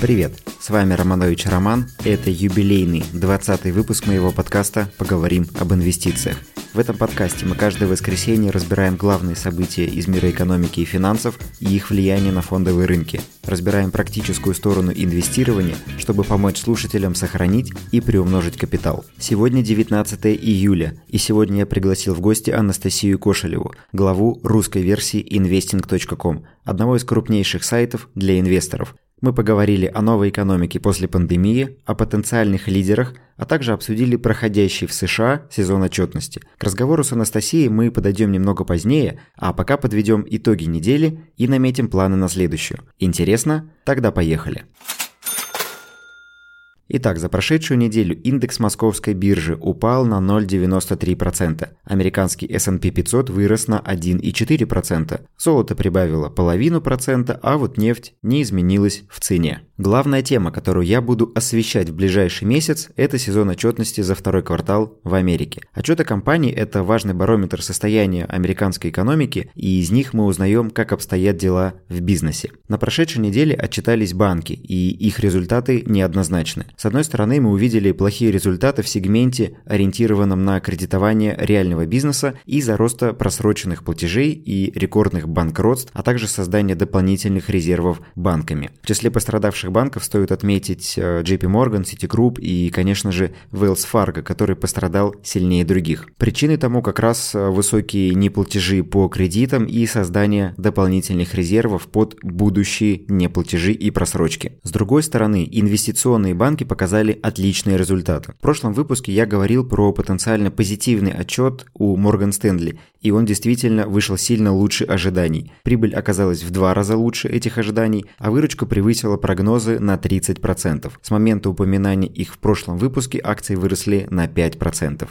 Привет, с вами Романович Роман, и это юбилейный 20 выпуск моего подкаста «Поговорим об инвестициях». В этом подкасте мы каждое воскресенье разбираем главные события из мира экономики и финансов и их влияние на фондовые рынки. Разбираем практическую сторону инвестирования, чтобы помочь слушателям сохранить и приумножить капитал. Сегодня 19 июля, и сегодня я пригласил в гости Анастасию Кошелеву, главу русской версии investing.com, одного из крупнейших сайтов для инвесторов – мы поговорили о новой экономике после пандемии, о потенциальных лидерах, а также обсудили проходящий в США сезон отчетности. К разговору с Анастасией мы подойдем немного позднее, а пока подведем итоги недели и наметим планы на следующую. Интересно? Тогда поехали. Итак, за прошедшую неделю индекс московской биржи упал на 0,93%, американский S&P 500 вырос на 1,4%, золото прибавило половину процента, а вот нефть не изменилась в цене. Главная тема, которую я буду освещать в ближайший месяц, это сезон отчетности за второй квартал в Америке. Отчеты компаний – это важный барометр состояния американской экономики, и из них мы узнаем, как обстоят дела в бизнесе. На прошедшей неделе отчитались банки, и их результаты неоднозначны. С одной стороны, мы увидели плохие результаты в сегменте, ориентированном на кредитование реального бизнеса из-за роста просроченных платежей и рекордных банкротств, а также создания дополнительных резервов банками. В числе пострадавших наших банков стоит отметить э, JP Morgan, Citigroup и, конечно же, Wells Fargo, который пострадал сильнее других. Причиной тому как раз э, высокие неплатежи по кредитам и создание дополнительных резервов под будущие неплатежи и просрочки. С другой стороны, инвестиционные банки показали отличные результаты. В прошлом выпуске я говорил про потенциально позитивный отчет у Morgan Stanley, и он действительно вышел сильно лучше ожиданий. Прибыль оказалась в два раза лучше этих ожиданий, а выручка превысила прогноз прогнозы на 30%. С момента упоминания их в прошлом выпуске акции выросли на 5%.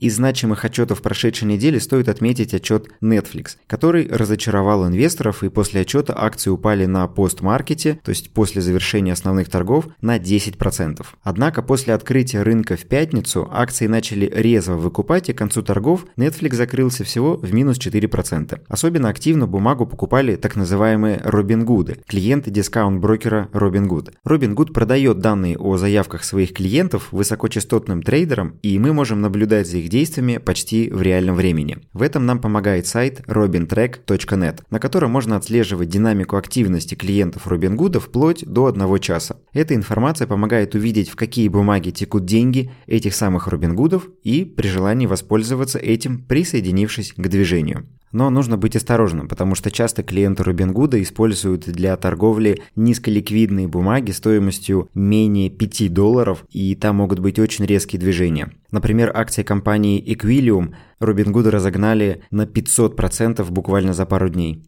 Из значимых отчетов прошедшей недели стоит отметить отчет Netflix, который разочаровал инвесторов и после отчета акции упали на постмаркете, то есть после завершения основных торгов, на 10%. Однако после открытия рынка в пятницу акции начали резво выкупать и к концу торгов Netflix закрылся всего в минус 4%. Особенно активно бумагу покупали так называемые Robinhood, клиенты дискаунт-брокера Robinhood. Robinhood продает данные о заявках своих клиентов высокочастотным трейдерам, и мы можем наблюдать за их действиями почти в реальном времени. В этом нам помогает сайт robintrack.net, на котором можно отслеживать динамику активности клиентов Robinhood вплоть до одного часа. Эта информация помогает увидеть, в какие бумаги текут деньги этих самых Робингудов и при желании воспользоваться этим, присоединившись к движению. Но нужно быть осторожным, потому что часто клиенты Робингуда используют для торговли низколиквидные бумаги стоимостью менее 5 долларов, и там могут быть очень резкие движения. Например, акции компании Equilium Робингуда разогнали на 500% буквально за пару дней.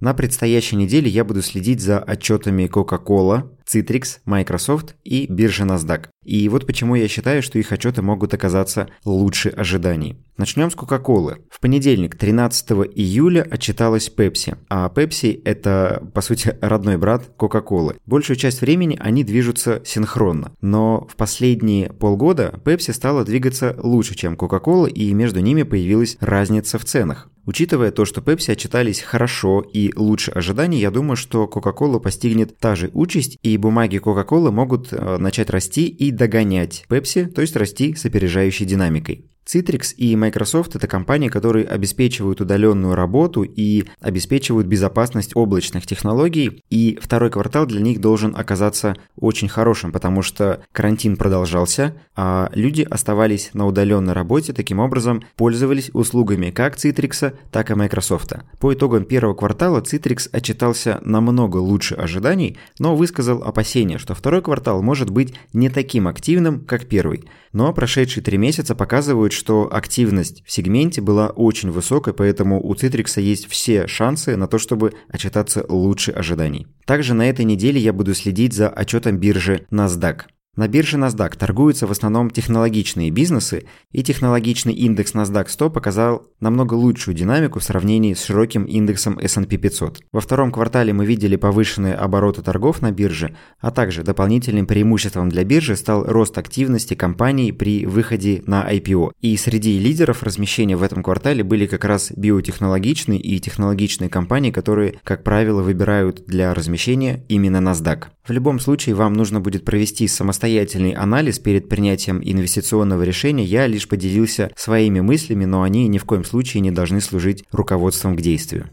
На предстоящей неделе я буду следить за отчетами Coca-Cola, Citrix, Microsoft и биржа NASDAQ. И вот почему я считаю, что их отчеты могут оказаться лучше ожиданий. Начнем с Coca-Cola. В понедельник, 13 июля, отчиталась Pepsi. А Pepsi – это, по сути, родной брат Coca-Cola. Большую часть времени они движутся синхронно. Но в последние полгода Pepsi стала двигаться лучше, чем Coca-Cola, и между ними появилась разница в ценах. Учитывая то, что Pepsi отчитались хорошо и лучше ожиданий, я думаю, что Coca-Cola постигнет та же участь, и бумаги Coca-Cola могут э, начать расти и догонять Pepsi, то есть расти с опережающей динамикой. Citrix и Microsoft – это компании, которые обеспечивают удаленную работу и обеспечивают безопасность облачных технологий, и второй квартал для них должен оказаться очень хорошим, потому что карантин продолжался, а люди оставались на удаленной работе, таким образом пользовались услугами как Citrix, так и Microsoft. По итогам первого квартала Citrix отчитался намного лучше ожиданий, но высказал опасения, что второй квартал может быть не таким активным, как первый. Но прошедшие три месяца показывают, что активность в сегменте была очень высокой, поэтому у Citrix есть все шансы на то, чтобы отчитаться лучше ожиданий. Также на этой неделе я буду следить за отчетом биржи NASDAQ. На бирже NASDAQ торгуются в основном технологичные бизнесы, и технологичный индекс NASDAQ 100 показал намного лучшую динамику в сравнении с широким индексом S&P 500. Во втором квартале мы видели повышенные обороты торгов на бирже, а также дополнительным преимуществом для биржи стал рост активности компаний при выходе на IPO. И среди лидеров размещения в этом квартале были как раз биотехнологичные и технологичные компании, которые, как правило, выбирают для размещения именно NASDAQ. В любом случае, вам нужно будет провести самостоятельно самостоятельный анализ перед принятием инвестиционного решения, я лишь поделился своими мыслями, но они ни в коем случае не должны служить руководством к действию.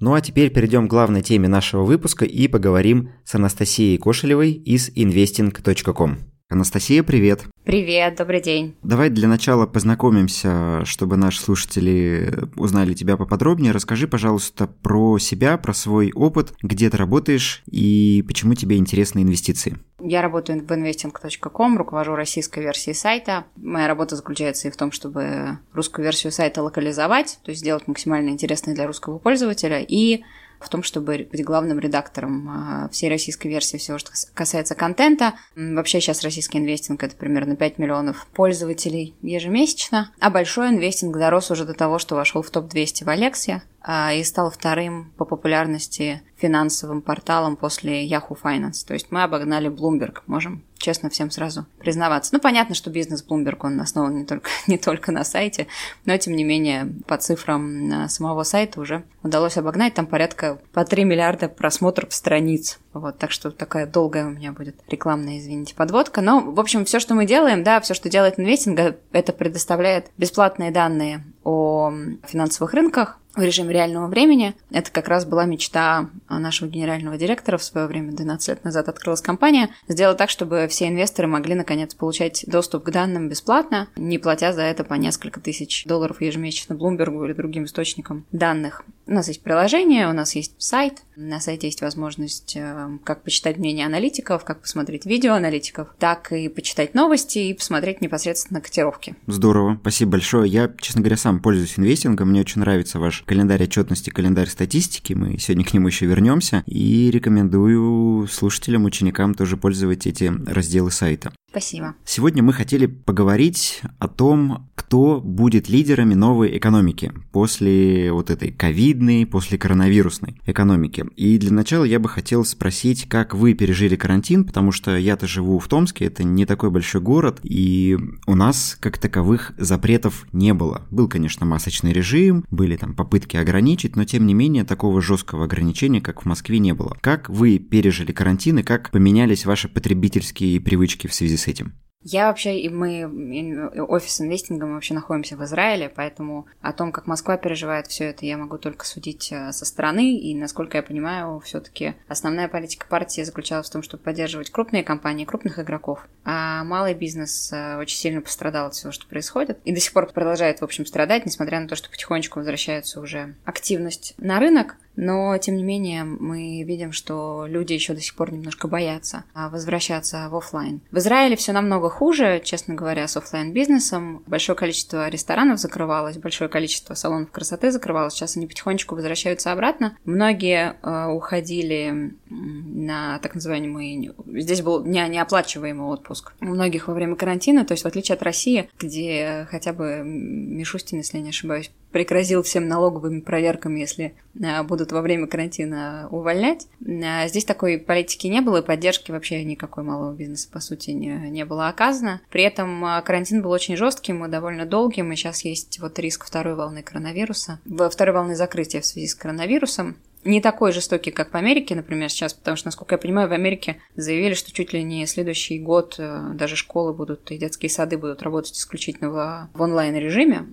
Ну а теперь перейдем к главной теме нашего выпуска и поговорим с Анастасией Кошелевой из investing.com. Анастасия, привет. Привет, добрый день. Давай для начала познакомимся, чтобы наши слушатели узнали тебя поподробнее. Расскажи, пожалуйста, про себя, про свой опыт, где ты работаешь и почему тебе интересны инвестиции. Я работаю в investing.com, руковожу российской версией сайта. Моя работа заключается и в том, чтобы русскую версию сайта локализовать, то есть сделать максимально интересной для русского пользователя, и в том, чтобы быть главным редактором а, всей российской версии всего, что касается контента. Вообще сейчас российский инвестинг – это примерно 5 миллионов пользователей ежемесячно, а большой инвестинг дорос уже до того, что вошел в топ-200 в Алексе а, и стал вторым по популярности финансовым порталом после Yahoo Finance. То есть мы обогнали Bloomberg, можем честно всем сразу признаваться. Ну, понятно, что бизнес Bloomberg, он основан не только, не только на сайте, но, тем не менее, по цифрам самого сайта уже удалось обогнать. Там порядка по 3 миллиарда просмотров страниц. Вот, так что такая долгая у меня будет рекламная, извините, подводка. Но, в общем, все, что мы делаем, да, все, что делает инвестинг, это предоставляет бесплатные данные о финансовых рынках, в режиме реального времени. Это как раз была мечта нашего генерального директора в свое время, 12 лет назад открылась компания, сделать так, чтобы все инвесторы могли наконец получать доступ к данным бесплатно, не платя за это по несколько тысяч долларов ежемесячно Bloomberg или другим источникам данных. У нас есть приложение, у нас есть сайт, на сайте есть возможность э, как почитать мнение аналитиков, как посмотреть видео аналитиков, так и почитать новости и посмотреть непосредственно котировки. Здорово, спасибо большое. Я, честно говоря, сам пользуюсь инвестингом, мне очень нравится ваш календарь отчетности, календарь статистики, мы сегодня к нему еще вернемся, и рекомендую слушателям, ученикам тоже пользовать эти разделы сайта. Спасибо. Сегодня мы хотели поговорить о том, кто будет лидерами новой экономики после вот этой ковидной, после коронавирусной экономики. И для начала я бы хотел спросить, как вы пережили карантин, потому что я-то живу в Томске, это не такой большой город, и у нас как таковых запретов не было. Был, конечно, масочный режим, были там попытки ограничить, но тем не менее такого жесткого ограничения, как в Москве, не было. Как вы пережили карантин и как поменялись ваши потребительские привычки в связи с этим? Я вообще, и мы, офис мы вообще находимся в Израиле, поэтому о том, как Москва переживает все это, я могу только судить э, со стороны, и, насколько я понимаю, все таки основная политика партии заключалась в том, чтобы поддерживать крупные компании, крупных игроков, а малый бизнес э, очень сильно пострадал от всего, что происходит, и до сих пор продолжает, в общем, страдать, несмотря на то, что потихонечку возвращается уже активность на рынок, но, тем не менее, мы видим, что люди еще до сих пор немножко боятся а, возвращаться в офлайн. В Израиле все намного хуже, честно говоря, с офлайн бизнесом Большое количество ресторанов закрывалось, большое количество салонов красоты закрывалось. Сейчас они потихонечку возвращаются обратно. Многие э, уходили на так называемый... Здесь был не, неоплачиваемый отпуск. У многих во время карантина, то есть в отличие от России, где хотя бы Мишустин, если я не ошибаюсь, пригрозил всем налоговыми проверками, если а, будут во время карантина увольнять. А здесь такой политики не было, и поддержки вообще никакой малого бизнеса, по сути, не, не было оказано. При этом а, карантин был очень жестким и довольно долгим, и сейчас есть вот риск второй волны коронавируса, второй волны закрытия в связи с коронавирусом не такой жестокий, как в Америке, например, сейчас, потому что, насколько я понимаю, в Америке заявили, что чуть ли не следующий год э, даже школы будут и детские сады будут работать исключительно в, в онлайн-режиме.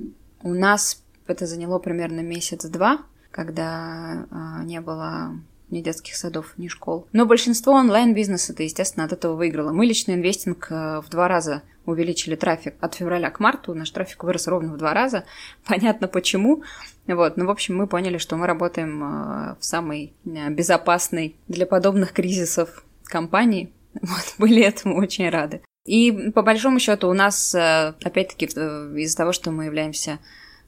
У нас это заняло примерно месяц-два, когда а, не было ни детских садов, ни школ. Но большинство онлайн-бизнеса-то, естественно, от этого выиграло. Мы личный инвестинг э, в два раза увеличили трафик от февраля к марту. Наш трафик вырос ровно в два раза. Понятно почему. Вот. Ну, в общем, мы поняли, что мы работаем э, в самой э, безопасной для подобных кризисов компании. Вот. Были этому очень рады. И по большому счету у нас, опять-таки, из-за того, что мы являемся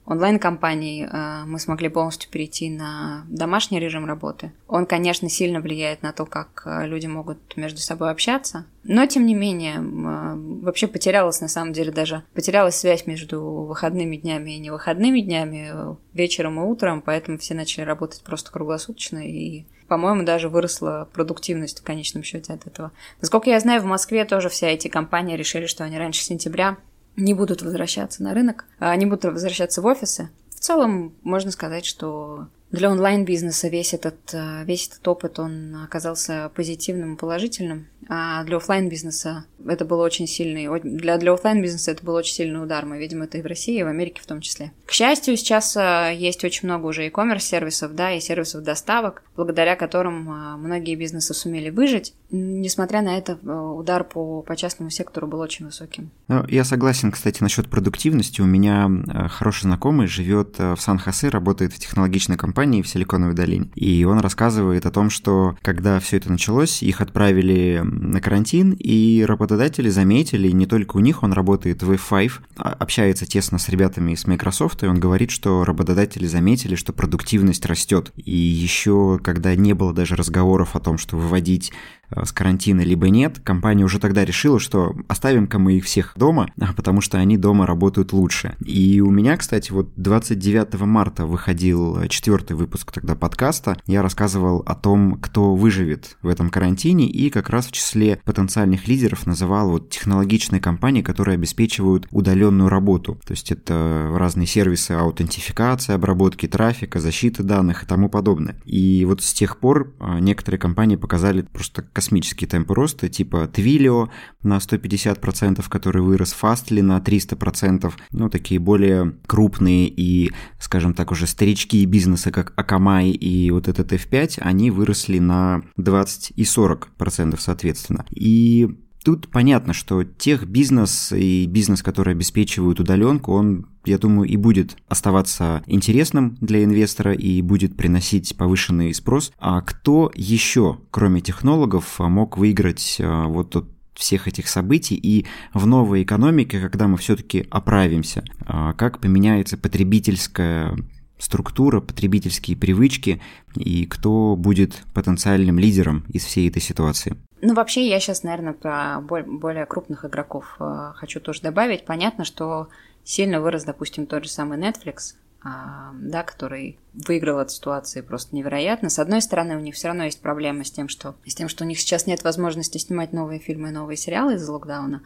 онлайн-компаний э, мы смогли полностью перейти на домашний режим работы. Он, конечно, сильно влияет на то, как э, люди могут между собой общаться, но, тем не менее, э, вообще потерялась, на самом деле, даже потерялась связь между выходными днями и невыходными днями, вечером и утром, поэтому все начали работать просто круглосуточно, и, по-моему, даже выросла продуктивность в конечном счете от этого. Насколько я знаю, в Москве тоже все эти компании решили, что они раньше сентября не будут возвращаться на рынок, а они будут возвращаться в офисы. В целом, можно сказать, что для онлайн-бизнеса весь этот, э, весь этот опыт, он оказался позитивным и положительным. А для офлайн бизнеса это был очень сильный, для, для офлайн бизнеса это был очень сильный удар. Мы видим это и в России, и в Америке в том числе. К счастью, сейчас э, есть очень много уже e-commerce сервисов, да, и сервисов доставок, благодаря которым э, многие бизнесы сумели выжить. Несмотря на это, э, удар по, по частному сектору был очень высоким. Ну, я согласен, кстати, насчет продуктивности. У меня хороший знакомый живет в Сан-Хосе, работает в технологичной компании в Силиконовой долине. И он рассказывает о том, что когда все это началось, их отправили на карантин, и работодатели заметили, не только у них, он работает в F5, а, общается тесно с ребятами из Microsoft, и он говорит, что работодатели заметили, что продуктивность растет. И еще, когда не было даже разговоров о том, что выводить с карантина, либо нет, компания уже тогда решила, что оставим-ка мы их всех дома, потому что они дома работают лучше. И у меня, кстати, вот 29 марта выходил четвертый выпуск тогда подкаста. Я рассказывал о том, кто выживет в этом карантине, и как раз в числе потенциальных лидеров называл вот технологичные компании, которые обеспечивают удаленную работу. То есть это разные сервисы аутентификации, обработки трафика, защиты данных и тому подобное. И вот с тех пор э, некоторые компании показали просто космические темпы роста, типа Twilio на 150%, который вырос, Fastly на 300%, ну, такие более крупные и, скажем так, уже старички бизнеса, как Akamai и вот этот F5, они выросли на 20 и 40% соответственно. И Тут понятно, что тех бизнес и бизнес, который обеспечивают удаленку, он, я думаю, и будет оставаться интересным для инвестора и будет приносить повышенный спрос. А кто еще, кроме технологов, мог выиграть а, вот тот всех этих событий и в новой экономике, когда мы все-таки оправимся, а, как поменяется потребительская структура, потребительские привычки и кто будет потенциальным лидером из всей этой ситуации. Ну, вообще, я сейчас, наверное, про более крупных игроков э, хочу тоже добавить. Понятно, что сильно вырос, допустим, тот же самый Netflix, а, да, который выиграл от ситуации просто невероятно. С одной стороны, у них все равно есть проблемы с тем, что, с тем, что у них сейчас нет возможности снимать новые фильмы и новые сериалы из-за локдауна.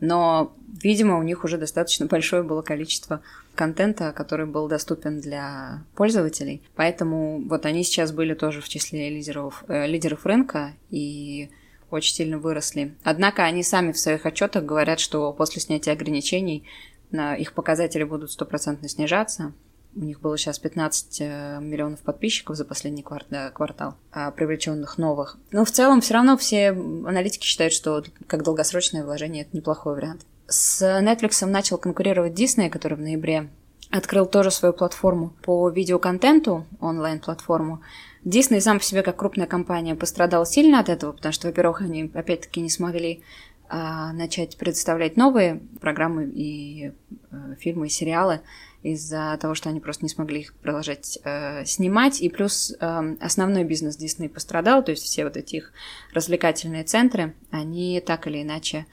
Но, видимо, у них уже достаточно большое было количество контента, который был доступен для пользователей. Поэтому вот они сейчас были тоже в числе лидеров, э, лидеров рынка, и очень сильно выросли. Однако они сами в своих отчетах говорят, что после снятия ограничений их показатели будут стопроцентно снижаться. У них было сейчас 15 э, миллионов подписчиков за последний квартал, а привлеченных новых. Но в целом все равно все аналитики считают, что как долгосрочное вложение это неплохой вариант. С Netflix начал конкурировать Disney, который в ноябре открыл тоже свою платформу по видеоконтенту, онлайн-платформу. Дисней сам по себе, как крупная компания, пострадал сильно от этого, потому что, во-первых, они опять-таки не смогли а, начать предоставлять новые программы и а, фильмы и сериалы из-за того, что они просто не смогли их продолжать э, снимать. И плюс э, основной бизнес Дисней пострадал, то есть все вот эти их развлекательные центры, они так или иначе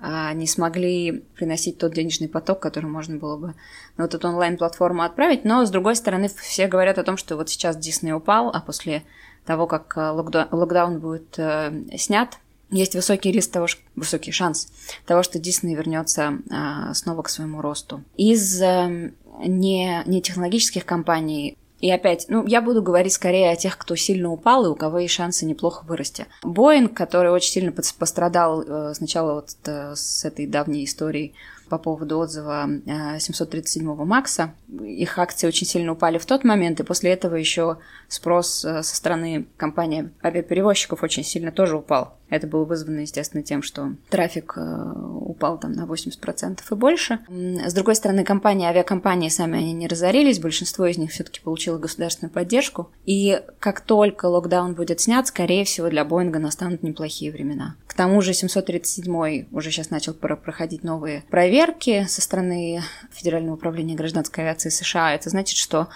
не смогли приносить тот денежный поток, который можно было бы на вот эту онлайн-платформу отправить. Но, с другой стороны, все говорят о том, что вот сейчас Дисней упал, а после того, как э, локдаун будет э, снят, есть высокий риск того, высокий шанс того, что Дисней вернется э, снова к своему росту. Из э, не, не технологических компаний и опять, ну, я буду говорить скорее о тех, кто сильно упал и у кого есть шансы неплохо вырасти. Боинг, который очень сильно пострадал э, сначала вот э, с этой давней историей по поводу отзыва 737-го э, Макса. Их акции очень сильно упали в тот момент, и после этого еще спрос э, со стороны компании авиаперевозчиков очень сильно тоже упал. Это было вызвано, естественно, тем, что трафик э, упал там на 80% и больше. С другой стороны, компании, авиакомпании сами они не разорились, большинство из них все-таки получило государственную поддержку. И как только локдаун будет снят, скорее всего, для Боинга настанут неплохие времена. Тому же 737 уже сейчас начал проходить новые проверки со стороны Федерального управления гражданской авиации США. Это значит, что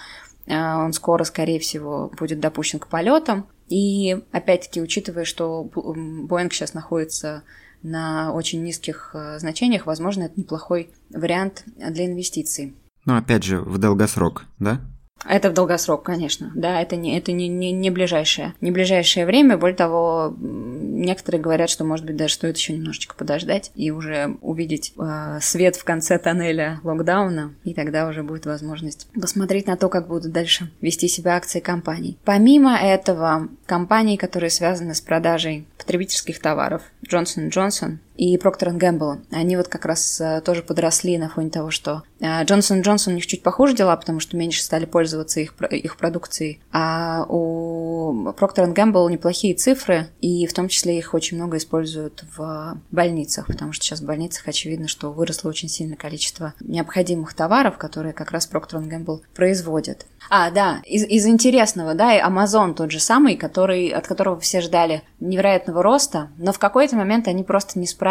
э, он скоро, скорее всего, будет допущен к полетам. И опять-таки, учитывая, что Боинг сейчас находится на очень низких э, значениях, возможно, это неплохой вариант для инвестиций. Но опять же, в долгосрок, да? Это в долгосрок, конечно. Да, это не, это не, не, не ближайшее. Не ближайшее время. Более того, некоторые говорят, что, может быть, даже стоит еще немножечко подождать и уже увидеть э, свет в конце тоннеля локдауна. И тогда уже будет возможность посмотреть на то, как будут дальше вести себя акции компаний. Помимо этого, компании, которые связаны с продажей потребительских товаров, Johnson Johnson и Procter Gamble. Они вот как раз э, тоже подросли на фоне того, что Johnson Johnson у них чуть похуже дела, потому что меньше стали пользоваться их, их продукцией. А у Procter Gamble неплохие цифры, и в том числе их очень много используют в больницах, потому что сейчас в больницах очевидно, что выросло очень сильное количество необходимых товаров, которые как раз Procter Gamble производят. А, да, из, из интересного, да, и Amazon тот же самый, который, от которого все ждали невероятного роста, но в какой-то момент они просто не справились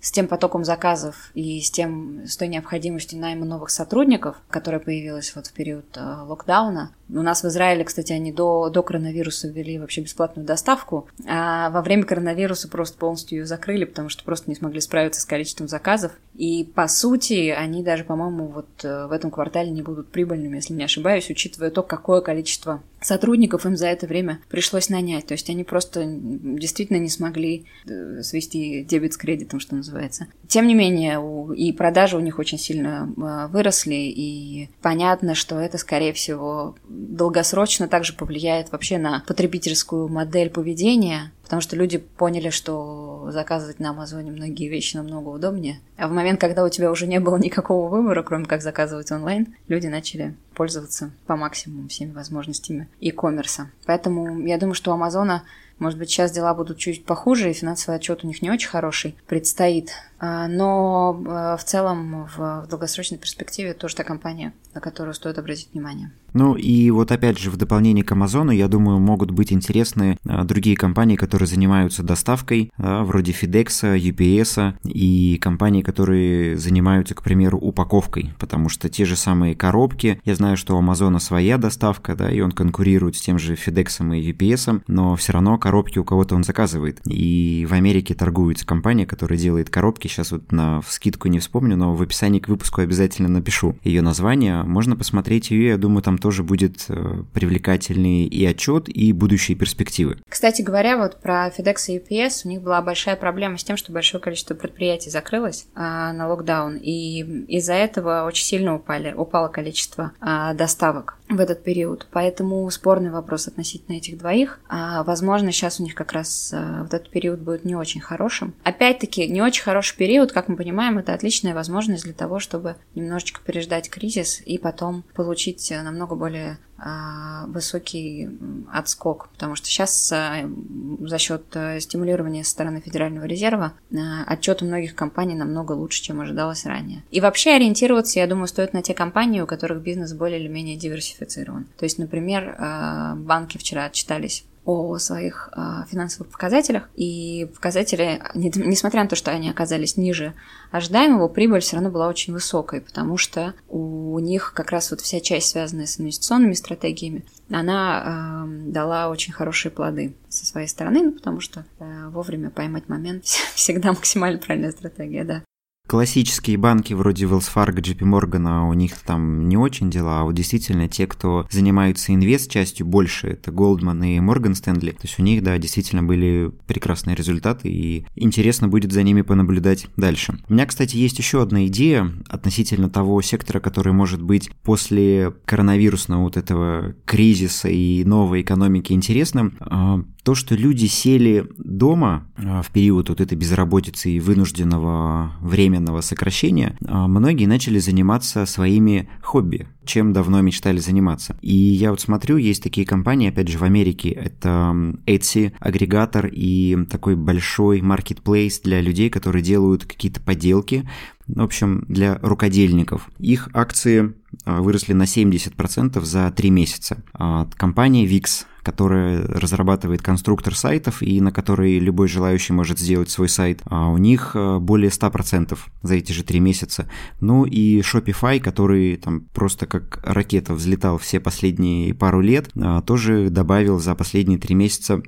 с тем потоком заказов и с тем, с той необходимостью найма новых сотрудников, которая появилась вот в период э, локдауна. У нас в Израиле, кстати, они до, до коронавируса ввели вообще бесплатную доставку, а во время коронавируса просто полностью ее закрыли, потому что просто не смогли справиться с количеством заказов. И, по сути, они даже, по-моему, вот э, в этом квартале не будут прибыльными, если не ошибаюсь, учитывая то, какое количество сотрудников им за это время пришлось нанять. То есть они просто действительно не смогли э, свести дебет с кредитом, что называется. Тем не менее, и продажи у них очень сильно э, выросли, и понятно, что это, скорее всего, долгосрочно также повлияет вообще на потребительскую модель поведения, потому что люди поняли, что заказывать на Амазоне многие вещи намного удобнее. А в момент, когда у тебя уже не было никакого выбора, кроме как заказывать онлайн, люди начали пользоваться по максимуму всеми возможностями e-commerce. Поэтому я думаю, что у Амазона может быть, сейчас дела будут чуть похуже, и финансовый отчет у них не очень хороший предстоит. А, но а, в целом в долгосрочной перспективе тоже та компания, на которую стоит обратить внимание. Ну и вот опять же в дополнение к Амазону, я думаю, могут быть интересны а, другие компании, которые занимаются доставкой, вроде FedEx, UPS и компании, которые занимаются, к примеру, упаковкой, потому что те же самые коробки, я знаю, что у Амазона своя доставка, да, и он конкурирует с тем же FedEx и UPS, но все равно коробки у кого-то он заказывает. И в Америке торгуется компания, которая делает коробки, сейчас вот на скидку не вспомню, но в описании к выпуску обязательно напишу ее название. Можно посмотреть ее, я думаю, там тоже будет э, привлекательный и отчет, и будущие перспективы. Кстати говоря, вот про FedEx и UPS, у них была большая проблема с тем, что большое количество предприятий закрылось а, на локдаун, и из-за этого очень сильно упали, упало количество а, доставок в этот период. Поэтому спорный вопрос относительно этих двоих. А, возможно, сейчас у них как раз а, вот этот период будет не очень хорошим. Опять-таки, не очень хороший период, как мы понимаем, это отличная возможность для того, чтобы немножечко переждать кризис и потом получить э, намного более а, высокий отскок, потому что сейчас а, за счет э, стимулирования со стороны Федерального резерва отчет у многих компаний намного лучше, чем ожидалось ранее. И вообще ориентироваться, я думаю, стоит на те компании, у которых бизнес более или менее диверсифицирован. То есть, например, банки вчера отчитались о своих э, финансовых показателях, и показатели, не, несмотря на то, что они оказались ниже ожидаемого, прибыль все равно была очень высокой, потому что у них как раз вот вся часть, связанная с инвестиционными стратегиями, она э, дала очень хорошие плоды со своей стороны, ну, потому что э, вовремя поймать момент всегда максимально правильная стратегия, да. Классические банки вроде Wells Fargo, JP Morgan, у них там не очень дела, а вот действительно те, кто занимаются инвест-частью больше, это Goldman и Morgan Stanley, то есть у них, да, действительно были прекрасные результаты, и интересно будет за ними понаблюдать дальше. У меня, кстати, есть еще одна идея относительно того сектора, который может быть после коронавирусного вот этого кризиса и новой экономики интересным. То, что люди сели дома а, в период вот этой безработицы и вынужденного временного сокращения, а, многие начали заниматься своими хобби, чем давно мечтали заниматься. И я вот смотрю, есть такие компании, опять же, в Америке, это Etsy, агрегатор и такой большой маркетплейс для людей, которые делают какие-то поделки, в общем, для рукодельников. Их акции а, выросли на 70% за 3 месяца. А, компания VIX которая разрабатывает конструктор сайтов и на который любой желающий может сделать свой сайт. А у них более 100% за эти же три месяца. Ну и Shopify, который там просто как ракета взлетал все последние пару лет, тоже добавил за последние три месяца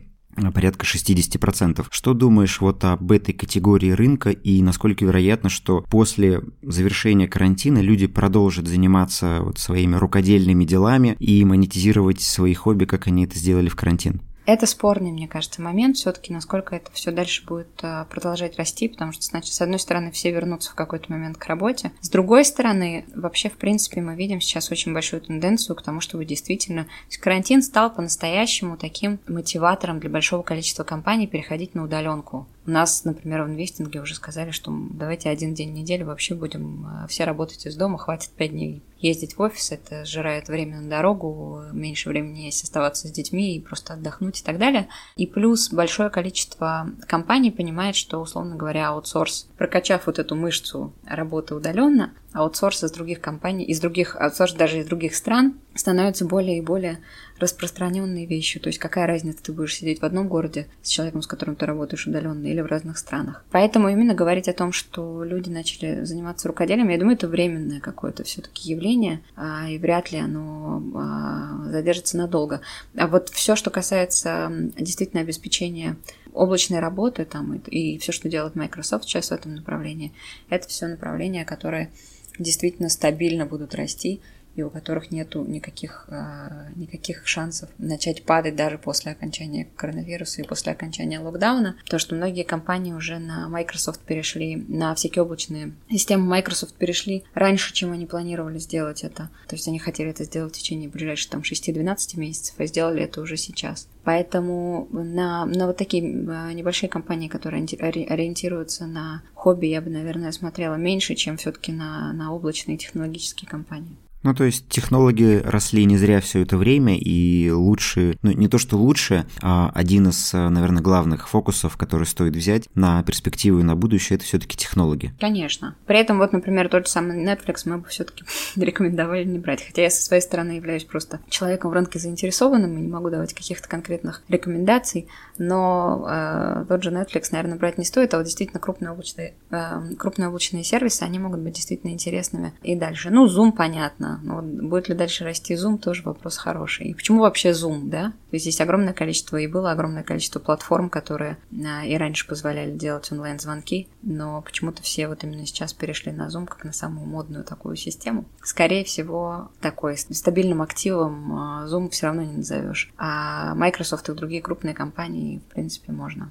порядка 60%. Что думаешь вот об этой категории рынка и насколько вероятно, что после завершения карантина люди продолжат заниматься вот своими рукодельными делами и монетизировать свои хобби, как они это сделали в карантин? Это спорный, мне кажется, момент все-таки, насколько это все дальше будет а, продолжать расти, потому что, значит, с одной стороны, все вернутся в какой-то момент к работе. С другой стороны, вообще, в принципе, мы видим сейчас очень большую тенденцию к тому, чтобы действительно... карантин стал по-настоящему таким мотиватором для большого количества компаний переходить на удаленку. У нас, например, в инвестинге уже сказали, что давайте один день в неделю вообще будем э, все работать из дома, хватит пять дней ездить в офис, это сжирает время на дорогу, меньше времени есть оставаться с детьми и просто отдохнуть и так далее. И плюс большое количество компаний понимает, что, условно говоря, аутсорс, прокачав вот эту мышцу работы удаленно, аутсорс из других компаний, из других, аутсорс даже из других стран становится более и более распространенной вещью. То есть какая разница, ты будешь сидеть в одном городе с человеком, с которым ты работаешь удаленно, или в разных странах. Поэтому именно говорить о том, что люди начали заниматься рукоделием, я думаю, это временное какое-то все-таки явление, а, и вряд ли оно а, задержится надолго. А вот все, что касается действительно обеспечения облачной работы там, и, и все, что делает Microsoft сейчас в этом направлении, это все направления, которые действительно стабильно будут расти и у которых нету никаких, а, никаких шансов начать падать даже после окончания коронавируса и после окончания локдауна. То, что многие компании уже на Microsoft перешли, на всякие облачные системы Microsoft перешли раньше, чем они планировали сделать это. То есть они хотели это сделать в течение ближайших там 6-12 месяцев, а сделали это уже сейчас. Поэтому на, на вот такие а, небольшие компании, которые ориентируются на хобби, я бы, наверное, смотрела меньше, чем все-таки на, на облачные технологические компании. Ну, то есть технологии росли не зря все это время, и лучше, ну, не то что лучше, а один из, наверное, главных фокусов, который стоит взять на перспективу и на будущее, это все-таки технологии. Конечно. При этом, вот, например, тот же самый Netflix мы бы все-таки рекомендовали не брать. Хотя я со своей стороны являюсь просто человеком в рынке заинтересованным и не могу давать каких-то конкретных рекомендаций, но э, тот же Netflix, наверное, брать не стоит, а вот действительно крупные облачные, э, крупные облачные сервисы, они могут быть действительно интересными и дальше. Ну, Zoom, понятно, Но вот будет ли дальше расти Zoom, тоже вопрос хороший. И почему вообще Zoom, да? То есть здесь огромное количество, и было огромное количество платформ, которые а, и раньше позволяли делать онлайн-звонки, но почему-то все вот именно сейчас перешли на Zoom как на самую модную такую систему. Скорее всего, такой стабильным активом а, Zoom все равно не назовешь. А Microsoft и другие крупные компании, в принципе, можно.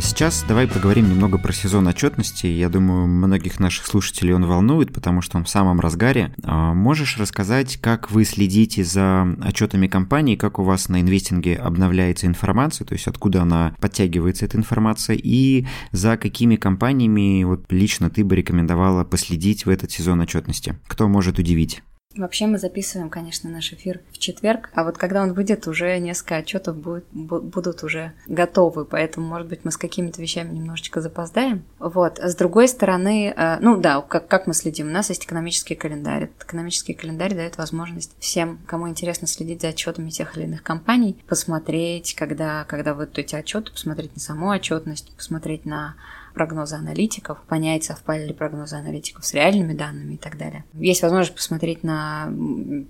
Сейчас давай поговорим немного про сезон отчетности. Я думаю, многих наших слушателей он волнует, потому что он в самом разгаре. А можешь рассказать, как вы следите за отчетами компании, как у вас на инвестинге обновляется информация, то есть откуда она подтягивается, эта информация, и за какими компаниями вот лично ты бы рекомендовала последить в этот сезон отчетности? Кто может удивить? Вообще мы записываем, конечно, наш эфир в четверг, а вот когда он выйдет, уже несколько отчетов будет, будут уже готовы, поэтому, может быть, мы с какими-то вещами немножечко запоздаем. Вот. С другой стороны, э, ну да, как, как мы следим? У нас есть экономический календарь. Этот экономический календарь дает возможность всем, кому интересно следить за отчетами тех или иных компаний, посмотреть, когда, когда выйдут эти отчеты, посмотреть на саму отчетность, посмотреть на прогнозы аналитиков, понять, совпали ли прогнозы аналитиков с реальными данными и так далее. Есть возможность посмотреть на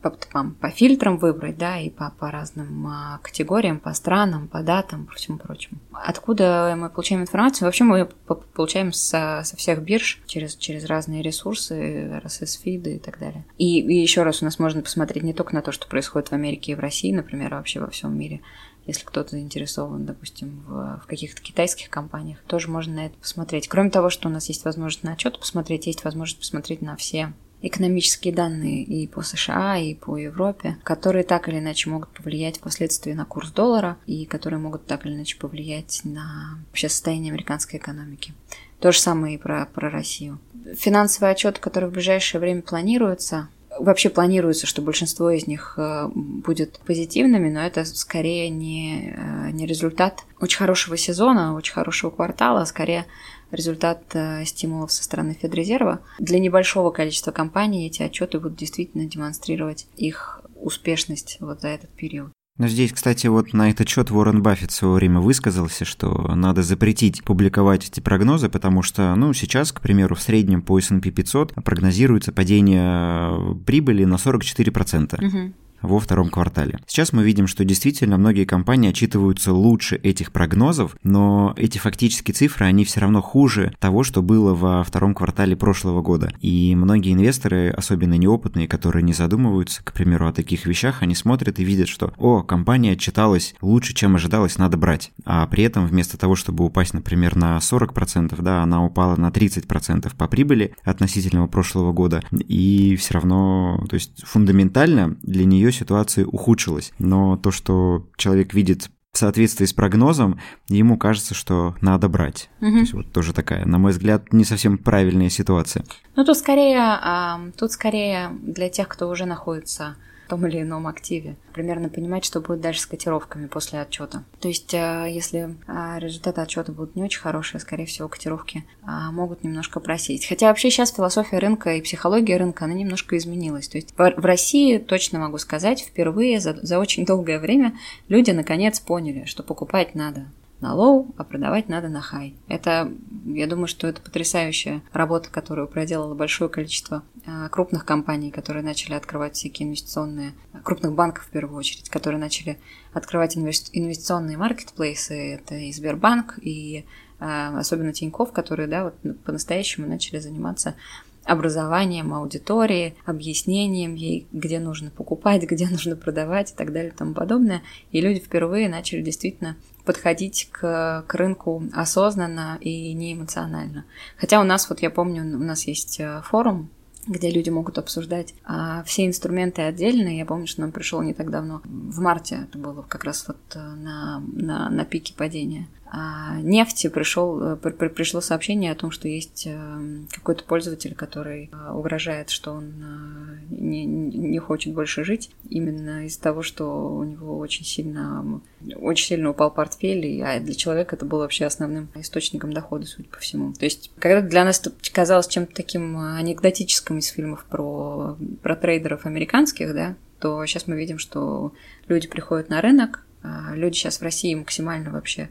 по, по, по фильтрам выбрать, да, и по, по разным а, категориям, по странам, по датам, по всему прочему. Откуда мы получаем информацию? Вообще мы получаем со, со всех бирж через, через разные ресурсы, RSS-фиды и так далее. И, и еще раз у нас можно посмотреть не только на то, что происходит в Америке и в России, например, а вообще во всем мире, если кто-то заинтересован, допустим, в, в каких-то китайских компаниях, тоже можно на это посмотреть. Кроме того, что у нас есть возможность на отчет посмотреть, есть возможность посмотреть на все экономические данные и по США, и по Европе, которые так или иначе могут повлиять впоследствии на курс доллара и которые могут так или иначе повлиять на вообще состояние американской экономики. То же самое и про, про Россию. Финансовый отчет, который в ближайшее время планируется, вообще планируется, что большинство из них э, будет позитивными, но это скорее не, э, не результат очень хорошего сезона, очень хорошего квартала, а скорее результат э, стимулов со стороны Федрезерва. Для небольшого количества компаний эти отчеты будут действительно демонстрировать их успешность вот за этот период. Но здесь, кстати, вот на этот счет Уоррен Баффет в свое время высказался, что надо запретить публиковать эти прогнозы, потому что, ну, сейчас, к примеру, в среднем по S&P 500 прогнозируется падение прибыли на 44%. Угу во втором квартале. Сейчас мы видим, что действительно многие компании отчитываются лучше этих прогнозов, но эти фактические цифры, они все равно хуже того, что было во втором квартале прошлого года. И многие инвесторы, особенно неопытные, которые не задумываются, к примеру, о таких вещах, они смотрят и видят, что, о, компания отчиталась лучше, чем ожидалось, надо брать. А при этом вместо того, чтобы упасть, например, на 40%, да, она упала на 30% по прибыли относительного прошлого года. И все равно, то есть фундаментально для нее ее ситуация ухудшилась. Но то, что человек видит в соответствии с прогнозом, ему кажется, что надо брать. Угу. То есть вот тоже такая, на мой взгляд, не совсем правильная ситуация. Ну тут скорее, тут скорее для тех, кто уже находится том или ином активе. Примерно понимать, что будет дальше с котировками после отчета. То есть, э, если э, результаты отчета будут не очень хорошие, скорее всего, котировки э, могут немножко просесть. Хотя вообще сейчас философия рынка и психология рынка, она немножко изменилась. То есть в России, точно могу сказать, впервые за, за очень долгое время люди наконец поняли, что покупать надо на low, а продавать надо на хай. Это, я думаю, что это потрясающая работа, которую проделало большое количество а, крупных компаний, которые начали открывать всякие инвестиционные, крупных банков в первую очередь, которые начали открывать инвестиционные маркетплейсы. Это и Сбербанк, и а, особенно Тиньков, которые, да, вот по-настоящему начали заниматься образованием аудитории, объяснением ей, где нужно покупать, где нужно продавать и так далее и тому подобное. И люди впервые начали действительно подходить к, к рынку осознанно и не эмоционально. Хотя у нас, вот я помню, у нас есть э, форум, где люди могут обсуждать а, все инструменты отдельно. Я помню, что нам пришел не так давно, в марте это было как раз вот э, на, на, на пике падения нефти пришел, э, при, пришло сообщение о том, что есть э, какой-то пользователь, который э, угрожает, что он не, не хочет больше жить, именно из-за того, что у него очень сильно, очень сильно упал портфель, и а для человека это было вообще основным источником дохода, судя по всему. То есть, когда для нас это казалось чем-то таким анекдотическим из фильмов про, про трейдеров американских, да, то сейчас мы видим, что люди приходят на рынок, а люди сейчас в России максимально вообще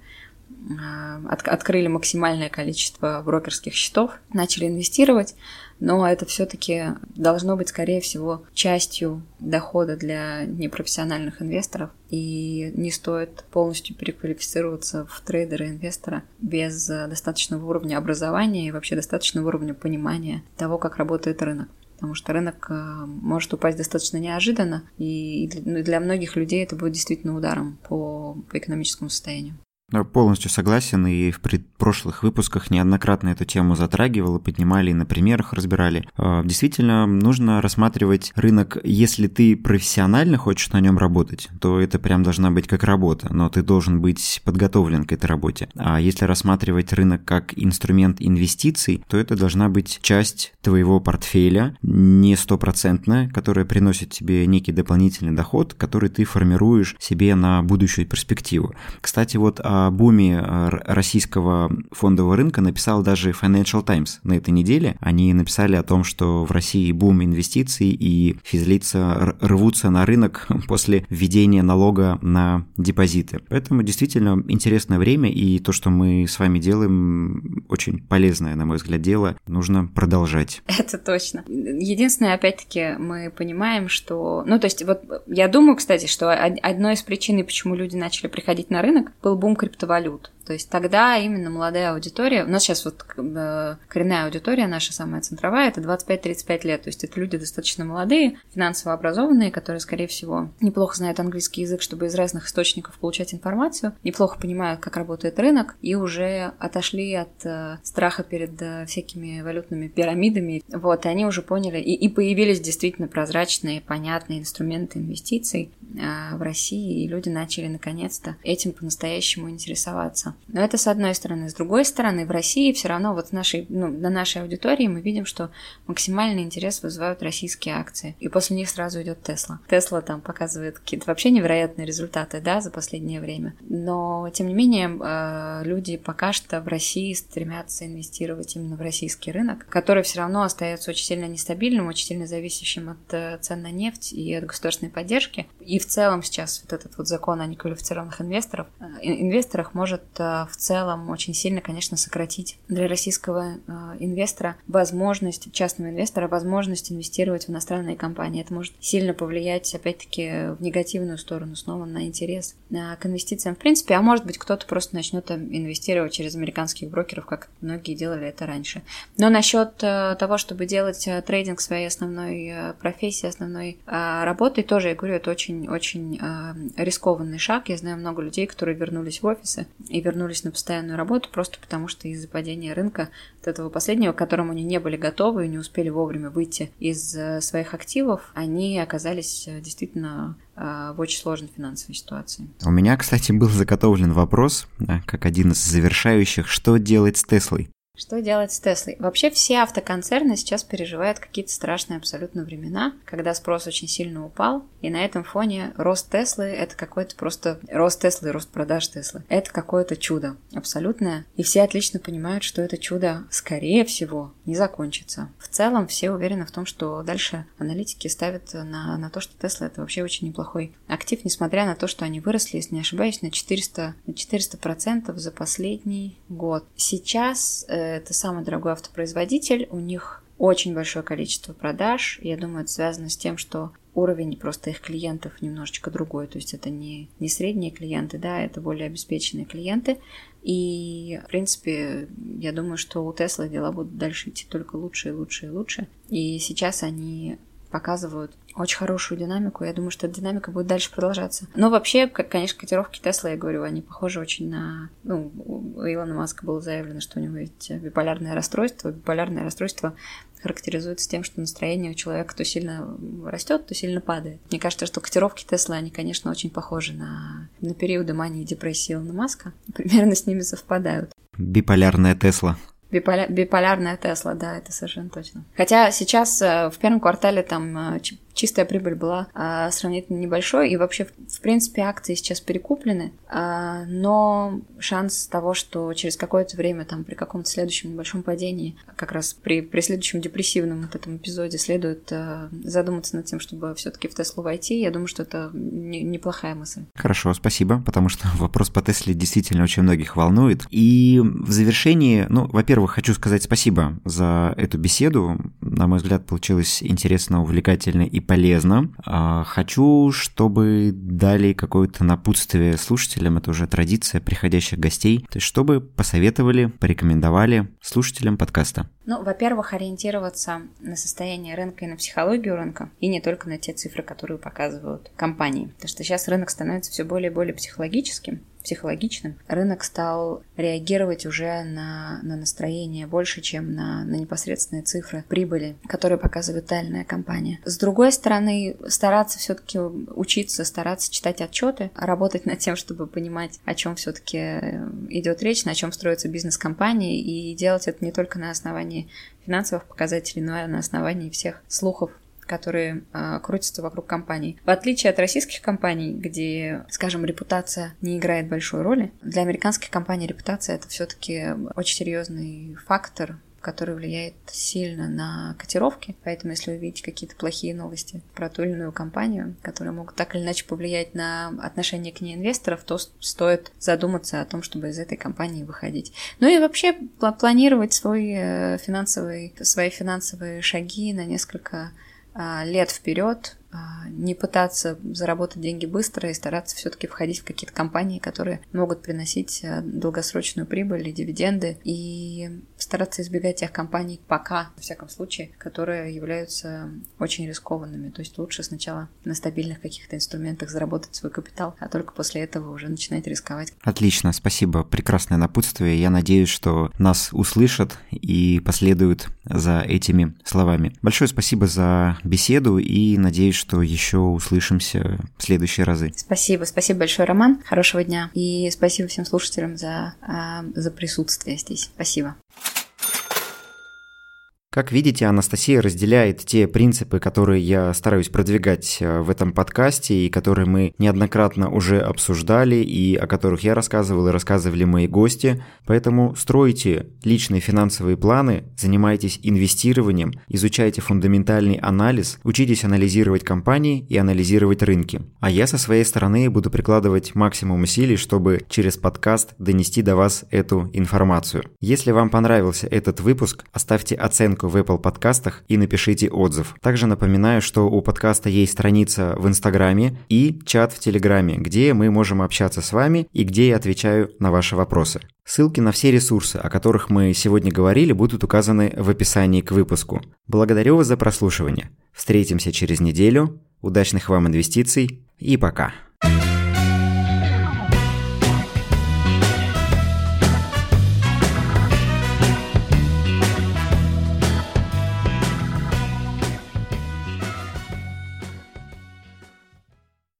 от, открыли максимальное количество брокерских счетов, начали инвестировать, но это все-таки должно быть, скорее всего, частью дохода для непрофессиональных инвесторов, и не стоит полностью переквалифицироваться в трейдера-инвестора без достаточного уровня образования и вообще достаточного уровня понимания того, как работает рынок потому что рынок э, может упасть достаточно неожиданно, и для многих людей это будет действительно ударом по экономическому состоянию. Полностью согласен, и в прошлых выпусках неоднократно эту тему затрагивал и поднимали, и на примерах разбирали. А, действительно, нужно рассматривать рынок, если ты профессионально хочешь на нем работать, то это прям должна быть как работа, но ты должен быть подготовлен к этой работе. А если рассматривать рынок как инструмент инвестиций, то это должна быть часть твоего портфеля, не стопроцентная, которая приносит тебе некий дополнительный доход, который ты формируешь себе на будущую перспективу. Кстати, вот о о буме э, российского фондового рынка написал даже Financial Times на этой неделе. Они написали о том, что в России бум инвестиций и физлица рвутся на рынок после введения налога на депозиты. Поэтому действительно интересное время, и то, что мы с вами делаем, очень полезное, на мой взгляд, дело. Нужно продолжать. Это точно. Единственное, опять-таки, мы понимаем, что... Ну, то есть, вот я думаю, кстати, что одной из причин, почему люди начали приходить на рынок, был бум криптовалют криптовалют. То есть тогда именно молодая аудитория, у нас сейчас вот э, коренная аудитория наша самая центровая, это 25-35 лет, то есть это люди достаточно молодые, финансово образованные, которые, скорее всего, неплохо знают английский язык, чтобы из разных источников получать информацию, неплохо понимают, как работает рынок, и уже отошли от э, страха перед э, всякими валютными пирамидами. Вот, и они уже поняли, и, и появились действительно прозрачные, понятные инструменты инвестиций в России, и люди начали наконец-то этим по-настоящему интересоваться. Но это с одной стороны. С другой стороны, в России все равно вот нашей, ну, на нашей аудитории мы видим, что максимальный интерес вызывают российские акции. И после них сразу идет Тесла. Тесла там показывает какие-то вообще невероятные результаты, да, за последнее время. Но, тем не менее, э, люди пока что в России стремятся инвестировать именно в российский рынок, который все равно остается очень сильно нестабильным, очень сильно зависящим от э, цен на нефть и от государственной поддержки. И в целом сейчас вот этот вот закон о неквалифицированных инвесторов, э, инвесторах может в целом очень сильно, конечно, сократить для российского инвестора возможность, частного инвестора, возможность инвестировать в иностранные компании. Это может сильно повлиять, опять-таки, в негативную сторону, снова на интерес к инвестициям в принципе, а может быть кто-то просто начнет инвестировать через американских брокеров, как многие делали это раньше. Но насчет э, того, чтобы делать э, трейдинг своей основной э, профессией, основной работой, тоже, я говорю, это очень-очень рискованный шаг. Я знаю много людей, которые вернулись в офисы и вернулись на постоянную работу просто потому, что из-за падения рынка от этого последнего, к которому они не были готовы и не успели вовремя выйти из своих активов, они оказались действительно в очень сложной финансовой ситуации. У меня, кстати, был заготовлен вопрос, как один из завершающих, что делать с Теслой? Что делать с Теслой? Вообще все автоконцерны сейчас переживают какие-то страшные абсолютно времена, когда спрос очень сильно упал, и на этом фоне рост Теслы — это какой-то просто... Рост Теслы, рост продаж Теслы — это какое-то чудо абсолютное. И все отлично понимают, что это чудо, скорее всего, не закончится. В целом все уверены в том, что дальше аналитики ставят на, на то, что Тесла — это вообще очень неплохой актив, несмотря на то, что они выросли, если не ошибаюсь, на 400, на 400% за последний год. Сейчас э, это самый дорогой автопроизводитель, у них очень большое количество продаж. Я думаю, это связано с тем, что уровень просто их клиентов немножечко другой. То есть это не, не средние клиенты, да, это более обеспеченные клиенты. И, в принципе, я думаю, что у Tesla дела будут дальше идти только лучше и лучше и лучше. И сейчас они показывают очень хорошую динамику. Я думаю, что эта динамика будет дальше продолжаться. Но вообще, конечно, котировки Тесла, я говорю, они похожи очень на... Ну, у Илона Маска было заявлено, что у него есть биполярное расстройство. Биполярное расстройство характеризуется тем, что настроение у человека то сильно растет, то сильно падает. Мне кажется, что котировки Тесла, они, конечно, очень похожи на, на периоды мании и депрессии Илона Маска. Примерно с ними совпадают. Биполярная Тесла. Биполя... Биполярная Тесла, да, это совершенно точно. Хотя сейчас э, в первом квартале там э, чистая прибыль была а, сравнительно небольшой, и вообще, в принципе, акции сейчас перекуплены, а, но шанс того, что через какое-то время, там, при каком-то следующем небольшом падении, как раз при, при следующем депрессивном вот этом эпизоде следует а, задуматься над тем, чтобы все таки в Теслу войти, я думаю, что это не, неплохая мысль. Хорошо, спасибо, потому что вопрос по Тесле действительно очень многих волнует. И в завершении, ну, во-первых, хочу сказать спасибо за эту беседу. На мой взгляд, получилось интересно, увлекательно и полезно. А, хочу, чтобы дали какое-то напутствие слушателям, это уже традиция приходящих гостей, то есть чтобы посоветовали, порекомендовали слушателям подкаста. Ну, во-первых, ориентироваться на состояние рынка и на психологию рынка, и не только на те цифры, которые показывают компании. Потому что сейчас рынок становится все более и более психологическим, психологичным. Рынок стал реагировать уже на, на настроение больше, чем на, на непосредственные цифры прибыли, которые показывает тайная компания. С другой стороны, стараться все-таки учиться, стараться читать отчеты, работать над тем, чтобы понимать, о чем все-таки идет речь, на чем строится бизнес компании, и делать это не только на основании финансовых показателей, но и на основании всех слухов которые э, крутятся вокруг компаний. В отличие от российских компаний, где, скажем, репутация не играет большой роли, для американских компаний репутация это все-таки очень серьезный фактор который влияет сильно на котировки. Поэтому, если вы видите какие-то плохие новости про ту или иную компанию, которые могут так или иначе повлиять на отношение к ней инвесторов, то стоит задуматься о том, чтобы из этой компании выходить. Ну и вообще планировать свой э, финансовый, свои финансовые шаги на несколько лет вперед, а, не пытаться заработать деньги быстро и стараться все-таки входить в какие-то компании, которые могут приносить а, долгосрочную прибыль и дивиденды, и стараться избегать тех компаний пока, во всяком случае, которые являются очень рискованными. То есть лучше сначала на стабильных каких-то инструментах заработать свой капитал, а только после этого уже начинать рисковать. Отлично, спасибо. Прекрасное напутствие. Я надеюсь, что нас услышат и последуют за этими словами. Большое спасибо за беседу и надеюсь, что еще услышимся в следующие разы. Спасибо, спасибо большое, Роман. Хорошего дня. И спасибо всем слушателям за, а, за присутствие здесь. Спасибо. Как видите, Анастасия разделяет те принципы, которые я стараюсь продвигать э, в этом подкасте и которые мы неоднократно уже обсуждали и о которых я рассказывал и рассказывали мои гости. Поэтому стройте личные финансовые планы, занимайтесь инвестированием, изучайте фундаментальный анализ, учитесь анализировать компании и анализировать рынки. А я со своей стороны буду прикладывать максимум усилий, чтобы через подкаст донести до вас эту информацию. Если вам понравился этот выпуск, оставьте оценку в Apple подкастах и напишите отзыв. Также напоминаю, что у подкаста есть страница в Инстаграме и чат в Телеграме, где мы можем общаться с вами и где я отвечаю на ваши вопросы. Ссылки на все ресурсы, о которых мы сегодня говорили, будут указаны в описании к выпуску. Благодарю вас за прослушивание. Встретимся через неделю. Удачных вам инвестиций и пока. thank you